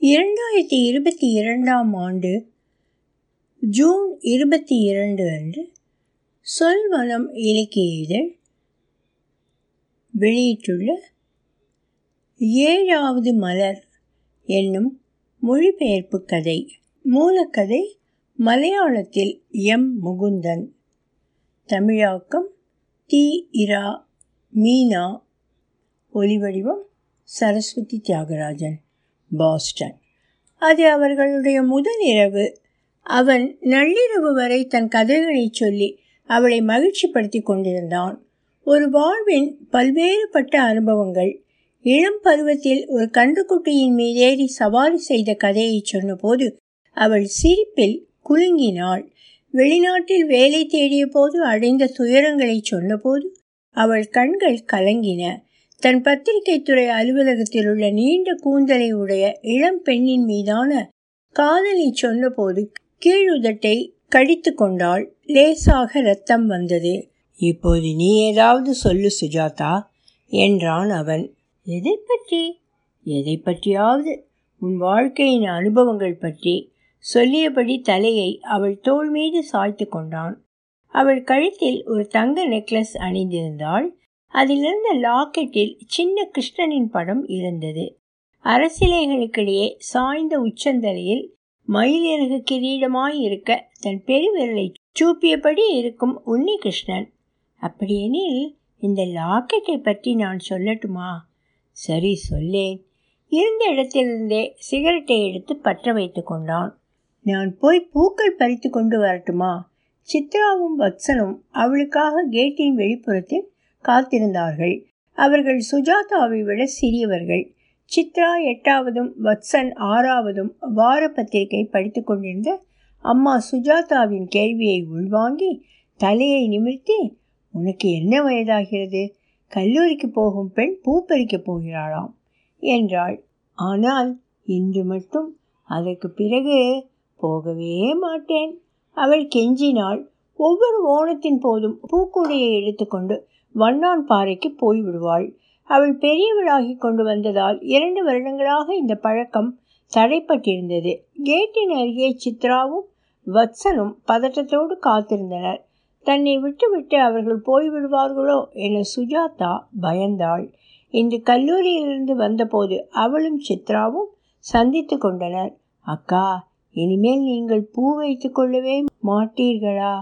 இரண்டாயிரத்தி இருபத்தி இரண்டாம் ஆண்டு ஜூன் இருபத்தி இரண்டு அன்று சொல்வனம் இலக்கிய இதழ் வெளியிட்டுள்ள ஏழாவது மலர் என்னும் மொழிபெயர்ப்பு கதை மூலக்கதை மலையாளத்தில் எம். முகுந்தன். தமிழாக்கம் தி இரா. மீனா. ஒலிவடிவம் சரஸ்வதி தியாகராஜன். பாஸ்டன். அது அவர்களுடைய முதல் இரவு. அவன் நள்ளிரவு வரை தன் கதைகளை சொல்லி அவளை மகிழ்ச்சிப்படுத்தி கொண்டிருந்தான். ஒரு வாழ்வின் பல்வேறுபட்ட அனுபவங்கள். இளம் பருவத்தில் ஒரு கன்றுக்குட்டியின் மீதேறி சவாரி செய்த கதையை சொன்னபோது அவள் சிரிப்பில் குலுங்கினாள். வெளிநாட்டில் வேலை தேடிய போது அடைந்த துயரங்களை சொன்னபோது அவள் கண்கள் கலங்கின. தன் பத்திரிகை துறை அலுவலகத்தில் உள்ள நீண்ட கூந்தலை உடைய இளம் பெண்ணின் மீதான காதலை சொன்னபோது கீழுதட்டை கடித்து கொண்டாள். லேசாக ரத்தம் வந்தது. இப்போது நீ ஏதாவது சொல்லு சுஜாதா என்றான் அவன். எதை பற்றி? எதை பற்றியாவது. உன் வாழ்க்கையின் அனுபவங்கள் பற்றி. சொல்லியபடி தலையை அவள் தோள் மீது சாய்த்து கொண்டான். அவள் கழுத்தில் ஒரு தங்க நெக்லஸ் அணிந்திருந்தாள். அதிலிருந்த லாக்கெட்டில் சின்ன கிருஷ்ணனின் படம் இருந்தது. அரசிலைகளுக்கிடையே சாய்ந்த உச்சந்தலையில் மயிலிறகு கிரீடமாய் இருக்க தன் பெருவிரலை சூப்பியபடி இருக்கும் உன்னி கிருஷ்ணன் அப்படியெனில் இந்த லாக்கெட்டை பற்றி நான் சொல்லட்டுமா? சரி சொல்லேன். இருந்த இடத்திலிருந்தே சிகரெட்டை எடுத்து பற்ற வைத்து கொண்டான். நான் போய் பூக்கள் பறித்து கொண்டு வரட்டுமா? சித்ராவும் வத்சனும் அவளுக்காக கேட்டின் வெளிப்புறத்தில் காத்திருந்தார்கள். அவர்கள் சுஜாதாவை விட சிறியவர்கள். சித்ரா எட்டாவதும் வத்சன் ஆறாவதும் வார பத்திரிகை படித்து கொண்டிருந்த அம்மா சுஜாதாவின் கேள்வியை உள்வாங்கி தலையை நிமிர்த்தி உனக்கு என்ன வயதாகிறது? கல்லூரிக்கு போகும் பெண் பூ பறிக்கப் போகிறாளாம் என்றாள். ஆனால் இன்று மட்டும் அதற்கு பிறகு போகவே மாட்டேன். அவள் கெஞ்சினாள். ஒவ்வொரு ஓணத்தின் போதும் பூக்கூடையை எடுத்துக்கொண்டு வண்ணான் பாறைக்கு போய்விடுவாள். அவள் பெரியவளாகி கொண்டு வந்ததால் இரண்டு வருடங்களாக இந்த பழக்கம் தடைப்பட்டிருந்தது. கேட்டின் அருகே சித்ராவும் வத்சனும் பதட்டத்தோடு காத்திருந்தனர். தன்னை விட்டுவிட்டு அவர்கள் போய்விடுவார்களோ என சுஜாதா பயந்தாள். இன்று கல்லூரியிலிருந்து வந்தபோது அவளும் சித்ராவும் சந்தித்து கொண்டனர். அக்கா இனிமேல் நீங்கள் பூ வைத்து கொள்ளவே மாட்டீர்களா?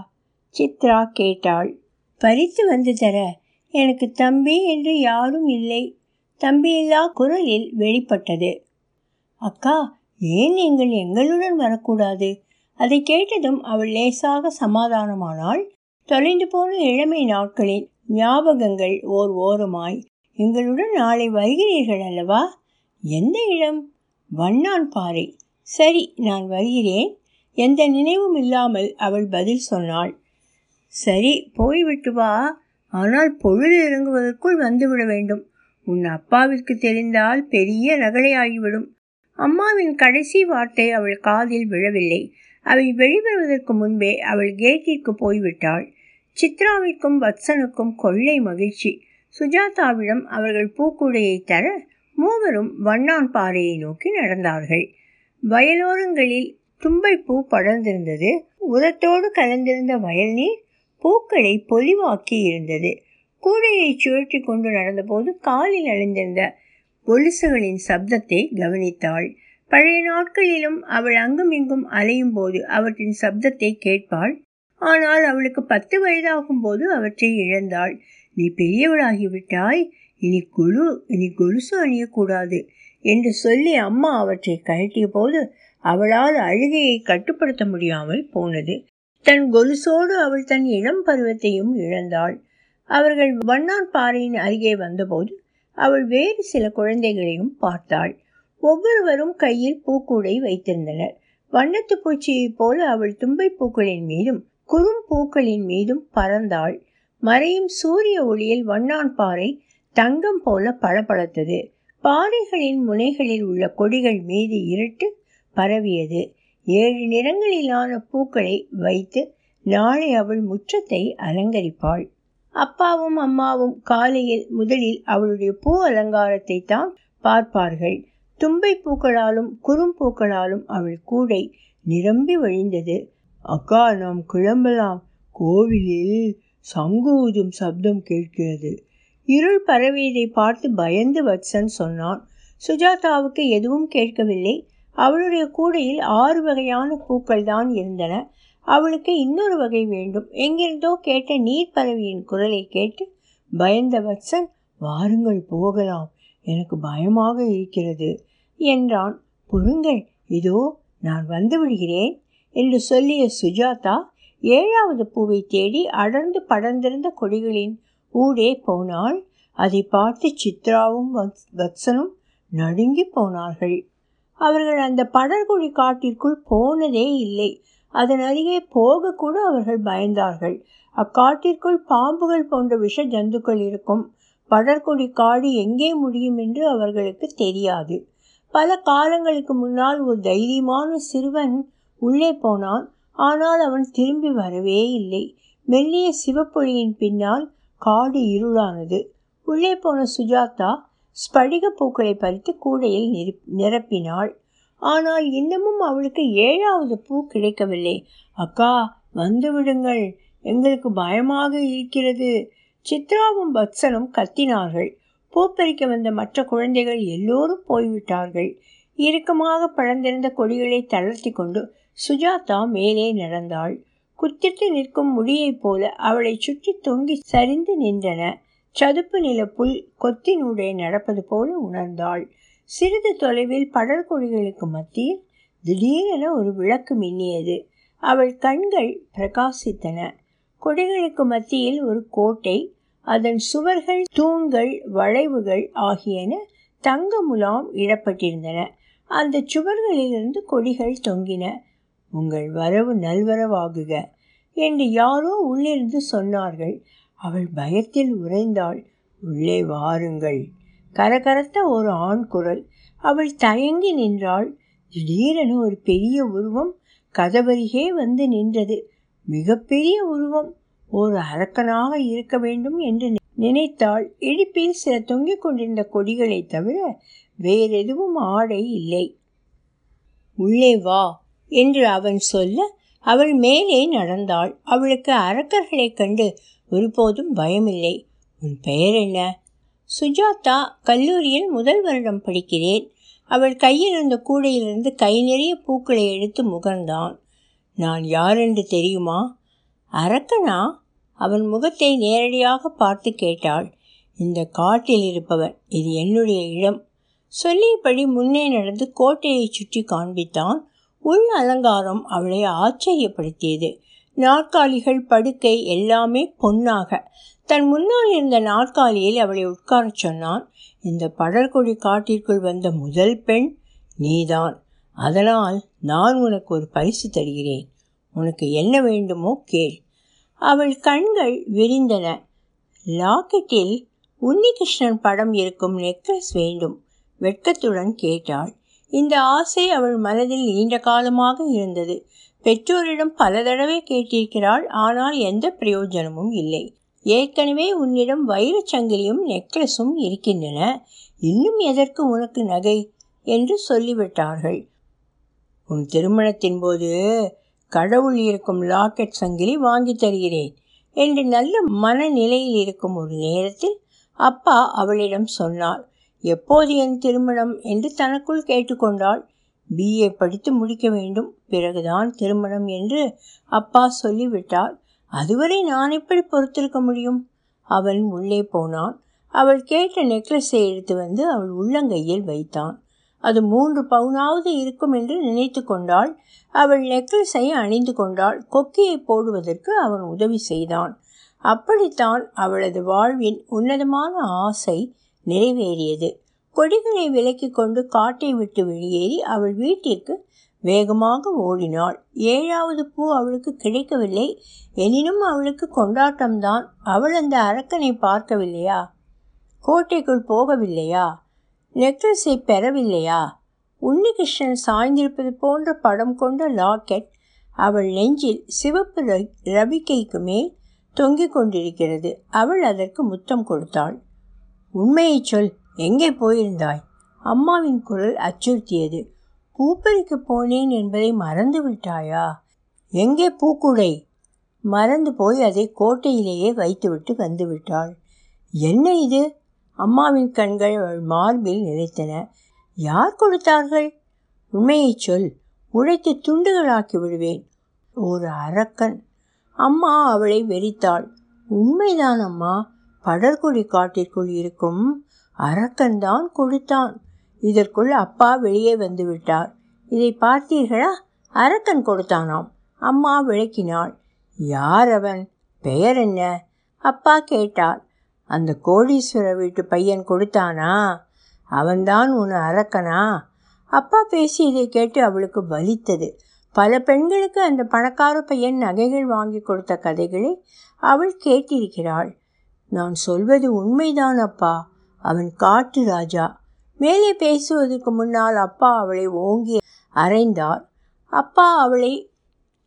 சித்ரா கேட்டாள். பறித்து வந்து தர. எனக்கு தம்பி என்று யாரும் இல்லை. தம்பியில்லா குரலில் வெளிப்பட்டது. அக்கா ஏன் நீங்கள் எங்களுடன் வரக்கூடாது? அதை கேட்டதும் அவள் லேசாக சமாதானமானாள் தொலைந்து போன இளமை நாட்களின் ஞாபகங்கள் ஓர் ஓரமாய் எங்களுடன் நாளை வருகிறீர்கள் அல்லவா? எந்த இடம்? வண்ணான் பாறை. சரி நான் வருகிறேன். எந்த நினைவும் இல்லாமல் அவள் பதில் சொன்னாள். சரி போய்விட்டு வா. ஆனால் பொழுது இறங்குவதற்குள் வந்துவிட வேண்டும். உன் அப்பாவிற்கு தெரிந்தால் பெரிய ரகளையாகிவிடும். அம்மாவின் கடைசி வார்த்தை அவள் காதில் விழவில்லை. அவை வெளிவருவதற்கு முன்பே அவள் கேட்டிற்கு போய்விட்டாள். சித்ராவிற்கும் வத்சனுக்கும் கொள்ளை மகிழ்ச்சி. சுஜாதாவிடம் அவர்கள் பூக்கூடையை தர மூவரும் வண்ணான் பாறையை நோக்கி நடந்தார்கள். வயலோரங்களில் தும்பை பூ படர்ந்திருந்தது. உரத்தோடு கலந்திருந்த வயல் நீர் பூக்களை பொலிவாக்கி இருந்தது. கூடையை சுழற்றி கொண்டு நடந்தபோது காலில் அணிந்திருந்த கொலுசுகளின் சப்தத்தை கவனித்தாள். பழைய நாட்களிலும் அவள் அங்கும் இங்கும் அலையும் போது அவற்றின் சப்தத்தை கேட்பாள். ஆனால் அவளுக்கு பத்து வயதாகும் போது அவற்றை இழந்தாள். நீ பெரியவளாகிவிட்டாய். இனி குழு இனி கொலுசு அணியக்கூடாது என்று சொல்லி அம்மா அவற்றை கழட்டிய போது அவளால் அழுகையை கட்டுப்படுத்த முடியாமல் போனது. தன் கொலுசோடு அவள் தன் இளம் பருவத்தையும் இழந்தாள். அவர்கள் வண்ணான் பாறையின் அருகே வந்தபோது அவள் வேறு சில குழந்தைகளையும் பார்த்தாள். ஒவ்வொருவரும் கையில் பூக்கூடை வைத்திருந்தனர். வண்ணத்து பூச்சியைப் போல அவள் தும்பை பூக்களின் மீதும் குறும் பூக்களின் மீதும் பறந்தாள். மறையும் சூரிய ஒளியில் வண்ணான் பாறை தங்கம் போல பளபளத்தது. பாறைகளின் முனைகளில் உள்ள கொடிகள் மீது இருட்டு பரவியது. ஏழு நிறங்களிலான பூக்களை வைத்து நாளை அவள் முற்றத்தை அலங்கரிப்பாள். அப்பாவும் அம்மாவும் காலையில் முதலில் அவளுடைய பூ அலங்காரத்தை தான் பார்ப்பார்கள். தும்பை பூக்களாலும் குறும்பூக்களாலும் அவள் கூடை நிரம்பி வழிந்தது. அக்கா நாம் கிளம்பலாம். கோவிலில் சங்கூதும் சப்தம் கேட்கிறது. இருள் பரவியதை பார்த்து பயந்து வத்சன் சொன்னான். சுஜாதாவுக்கு எதுவும் கேட்கவில்லை. அவளுடைய கூடையில் ஆறு வகையான பூக்கள் தான் இருந்தன. அவளுக்கு இன்னொரு வகை வேண்டும். எங்கிருந்தோ கேட்ட நீர் பறவையின் குரலை கேட்டு பயந்த வத்சன் வாருங்கள் போகலாம். எனக்கு பயமாக இருக்கிறது. என்றான். பொறுங்கள் இதோ நான் வந்து விடுகிறேன் என்று சொல்லிய சுஜாதா ஏழாவது பூவை தேடி அடர்ந்து படர்ந்திருந்த கொடிகளின் ஊடே போனாள். அதை பார்த்து சித்ராவும் வத்சனும் நடுங்கி போனார்கள். அவர்கள் அந்த படர்குழி காட்டிற்குள் போனதே இல்லை. அதன் அருகே போகக்கூட அவர்கள் பயந்தார்கள். அக்காட்டிற்குள் பாம்புகள் போன்ற விஷ ஜந்துக்கள் இருக்கும். படர்குழி காடு எங்கே முடியும் என்று அவர்களுக்கு தெரியாது. பல காலங்களுக்கு முன்னால் ஒரு தைரியமான சிறுவன் உள்ளே போனான். ஆனால் அவன் திரும்பி வரவே இல்லை. மெல்லிய சிவப்பொழியின் பின்னால் காடு இருளானது. உள்ளே போன சுஜாதா ஸ்படிக பூக்களை பறித்து கூடையில் நிரப்பினாள். ஆனால் இன்னமும் அவளுக்கு ஏழாவது பூ கிடைக்கவில்லை. அக்கா வந்து விடுங்கள். எங்களுக்கு பயமாக இருக்கிறது. சித்ராவும் பத்சனும் கத்தினார்கள். பூ பறிக்க வந்த மற்ற குழந்தைகள் எல்லோரும் போய்விட்டார்கள். இறுக்கமாக பழந்திருந்த கொடிகளை தளர்த்தி கொண்டு சுஜாதா மேலே நடந்தாள். குத்திட்டு நிற்கும் முடியைப் போல அவளை சுற்றி தொங்கி சரிந்து நின்றன. சதுப்பு நில புல் கொத்தினூடே நடப்பது போல உணர்ந்தாள். சிறிது தொலைவில் படர்கொடிகளுக்கு மத்தியில் திடீரென ஒரு விளக்கு மின்னியது. அவள் கண்கள் பிரகாசித்தன. கொடிகளுக்கு மத்தியில் ஒரு கோட்டை அதன் சுவர்கள் தூண்கள் வளைவுகள் ஆகியன தங்க முலாம் இடப்பட்டிருந்தன. அந்த சுவர்களிலிருந்து கொடிகள் தொங்கின. உங்கள் வரவு நல்வரவாகுக என்று யாரோ உள்ளிருந்து சொன்னார்கள். அவள் பயத்தில் உறைந்தாள். உள்ளே வாருங்கள். கரகரத்த ஒரு ஆண் குரல். அவள் தயங்கி நின்றாள். திடீரென ஒரு பெரிய உருவம் கதவருகே வந்து நின்றது. மிகப்பெரிய உருவம். ஒரு அரக்கனாக இருக்க வேண்டும் என்று நினைத்தாள். இடுப்பில் சில தொங்கிக் கொண்டிருந்த கொடிகளை தவிர வேறெதுவும் ஆடை இல்லை. உள்ளே வா என்று அவன் சொல்ல அவள் மேலே நடந்தாள். அவளுக்கு அரக்கர்களைக் கண்டு ஒருபோதும் பயமில்லை. உன் பெயர் என்ன? சுஜாதா கல்லூரியில் முதல் வருடம் படிக்கிறேன். அவள் கையில் இருந்த கூடையிலிருந்து கை நிறைய பூக்களை எடுத்து முகர்ந்தான். நான் யாரென்று தெரியுமா? அரக்கனா? அவன் முகத்தை நேரடியாக பார்த்து கேட்டாள். இந்த காட்டில் இருப்பவன் இது என்னுடைய இடம். சொல்லியபடி முன்னே நடந்து கோட்டையை சுற்றி காண்பித்தான். உள் அலங்காரம் அவளை ஆச்சரியப்படுத்தியது. நாற்காலிகள் படுக்கை எல்லாமே பொன்னாக. தன் முன்னால் இருந்த நாற்காலியில் அவளை உட்காரச் சொன்னான். இந்த படர்கொடி காட்டிற்குள் வந்த முதல் பெண் நீதான். அதனால் நான் உனக்கு ஒரு பரிசு தருகிறேன். உனக்கு என்ன வேண்டுமோ கேள். அவள் கண்கள் விரிந்தன. லாக்கெட்டில் உன்னிகிருஷ்ணன் படம் இருக்கும் நெக்லஸ் வேண்டும். வெட்கத்துடன் கேட்டாள். இந்த ஆசை அவள் மனதில் நீண்ட காலமாக இருந்தது. பெற்றோரிடம் பல தடவை கேட்டிருக்கிறாள் ஆனால் எந்த பிரயோஜனமும் இல்லை. ஏற்கனவே உன்னிடம் வைரச் சங்கிலியும் நெக்லஸும் இருக்கின்றன. இன்னும் எதற்கு உனக்கு நகை? என்று சொல்லிவிட்டார்கள். உன் திருமணத்தின் போது கடவுள் இருக்கும் லாக்கெட் சங்கிலி வாங்கி தருகிறேன் என்று நல்ல மனநிலையில் இருக்கும் ஒரு நேரத்தில் அப்பா அவளிடம் சொன்னார். எப்போது என் திருமணம்? என்று தனக்குள் கேட்டுக்கொண்டாள். பிஏ படித்து முடிக்க வேண்டும். பிறகுதான் திருமணம் என்று அப்பா சொல்லிவிட்டார். அதுவரை நான் எப்படி பொறுத்திருக்க முடியும்? அவன் உள்ளே போனான். அவள் கேட்ட நெக்லஸை எடுத்து வந்து அவள் உள்ளங்கையில் வைத்தான். அது மூன்று பவுனாவது இருக்கும் என்று நினைத்து கொண்டாள். அவள் நெக்லஸை அணிந்து கொண்டாள். கொக்கியை போடுவதற்கு அவன் உதவி செய்தான். அப்படித்தான் அவளது வாழ்வின் உன்னதமான ஆசை நிறைவேறியது. கொடிகளை விலக்கி கொண்டு காட்டை விட்டு வெளியேறி அவள் வீட்டிற்கு வேகமாக ஓடினாள். ஏழாவது பூ அவளுக்கு கிடைக்கவில்லை. எனினும் அவளுக்கு கொண்டாட்டம்தான். அவள் அந்த அரக்கனை பார்க்கவில்லையா? கோட்டைக்குள் போகவில்லையா? நெக்லஸை பெறவில்லையா? உன்னிகிருஷ்ணன் சாய்ந்திருப்பது போன்ற படம் கொண்ட லாக்கெட் அவள் நெஞ்சில் சிவப்பு ரவிக்கைக்கு மேல் தொங்கிக் கொண்டிருக்கிறது. அவள் அதற்கு முத்தம் கொடுத்தாள். உண்மையை சொல். எங்கே போயிருந்தாய்? அம்மாவின் குரல் அச்சுறுத்தியது. பூப்பறிக்கு போனேன் என்பதை மறந்து விட்டாயா எங்கே பூக்குடை? மறந்து போய் அதை கோட்டையிலேயே வைத்துவிட்டு வந்துவிட்டாள். என்ன இது? அம்மாவின் கண்கள் அவள் மார்பில் நிலைத்தன யார் கொடுத்தார்கள்? உண்மையை சொல். உழைத்து துண்டுகளாக்கி விடுவேன். ஒரு அரக்கன். அம்மா அவளை வெறித்தாள். உண்மைதான் அம்மா படர்குடி காட்டிற்குள் இருக்கும் அரக்கன்தான் கொடுத்தான் இதற்குள் அப்பா வெளியே வந்து விட்டார். இதை பார்த்தீர்களா? அரக்கன் கொடுத்தானாம். அம்மா விளக்கினாள். யார் அவன்? பெயர் என்ன? அப்பா கேட்டார். அந்த கோடீஸ்வர வீட்டு பையன் கொடுத்தானா? அவன்தான் உன் அரக்கனா? அப்பா பேசியதை கேட்டு அவளுக்கு வலித்தது. பல பெண்களுக்கு அந்த பணக்கார பையன் நகைகள் வாங்கி கொடுத்த கதைகளை அவள் கேட்டிருக்கிறாள். நான் சொல்வது உண்மைதான் அப்பா அவன் காட்டு ராஜா. மேலே பேசுவதற்கு முன்னால் அப்பா அவளை ஓங்கி அரைந்தார் அப்பா அவளை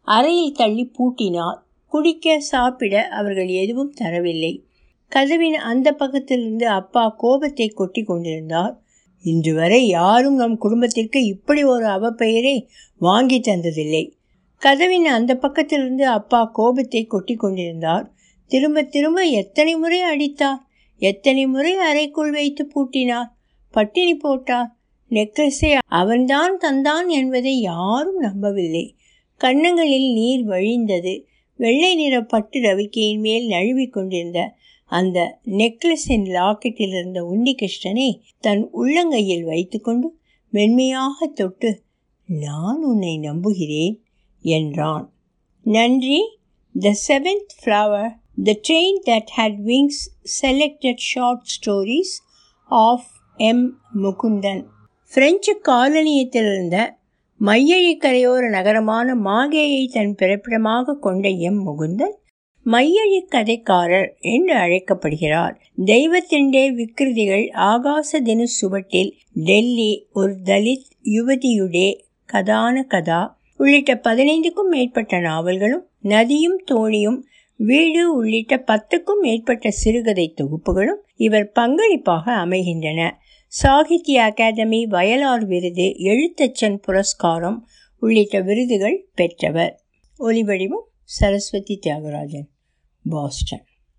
அறையில் தள்ளி பூட்டினார். குடிக்க சாப்பிட அவர்கள் எதுவும் தரவில்லை. கதவின் அந்த பக்கத்திலிருந்து அப்பா கோபத்தை கொட்டி கொண்டிருந்தார். இன்று வரை யாரும் நம் குடும்பத்திற்கு இப்படி ஒரு அவப்பெயரை வாங்கி தந்ததில்லை. கதவின் அந்த பக்கத்திலிருந்து அப்பா கோபத்தை கொட்டி கொண்டிருந்தார். திரும்ப திரும்ப எத்தனை முறை அடித்தார்? எத்தனை முறை அறைக்குள் வைத்து பூட்டினார்? பட்டினி போட்டார். நெக்லஸை அவன்தான் தந்தான் என்பதை யாரும் நம்பவில்லை. கன்னங்களில் நீர் வழிந்தது. வெள்ளை நிற பட்டு ரவிக்கையின் மேல் நழுவி கொண்டிருந்த அந்த நெக்லஸின் லாக்கெட்டில் இருந்த உன்னிகிருஷ்ணனை தன் உள்ளங்கையில் வைத்துக்கொண்டு மென்மையாக தொட்டு நான் உன்னை நம்புகிறேன் என்றான். நன்றி. The seventh flower. The train that had wings selected short stories of M Mukundan French காலனியத்தில் இருந்த மையழி கரையோர நகரமான மாகேயை தன் பிறப்பிடமாக கொண்ட எம் முகுந்தன் மையழி கதைக்காரர் என்று அழைக்கப்படுகிறார். தெய்வத்திண்டே விக்கிருதிகள் ஆகாச தின சுவட்டில் டெல்லி ஒரு தலித் யுவதியுடே கதான கதா உள்ளிட்ட பதினைந்துக்கும் மேற்பட்ட நாவல்களும் நதியும் தோணியும் வீடு உள்ளிட்ட பத்துக்கும் மேற்பட்ட சிறுகதை தொகுப்புகளும் இவர் பங்களிப்பாக அமைகின்றன. சாகித்ய அகாதமி வயலார் விருது எழுத்தச்சன் புரஸ்காரம் உள்ளிட்ட விருதுகள் பெற்றவர். ஒலிவடிவம் சரஸ்வதி தியாகராஜன் பாஸ்டன்.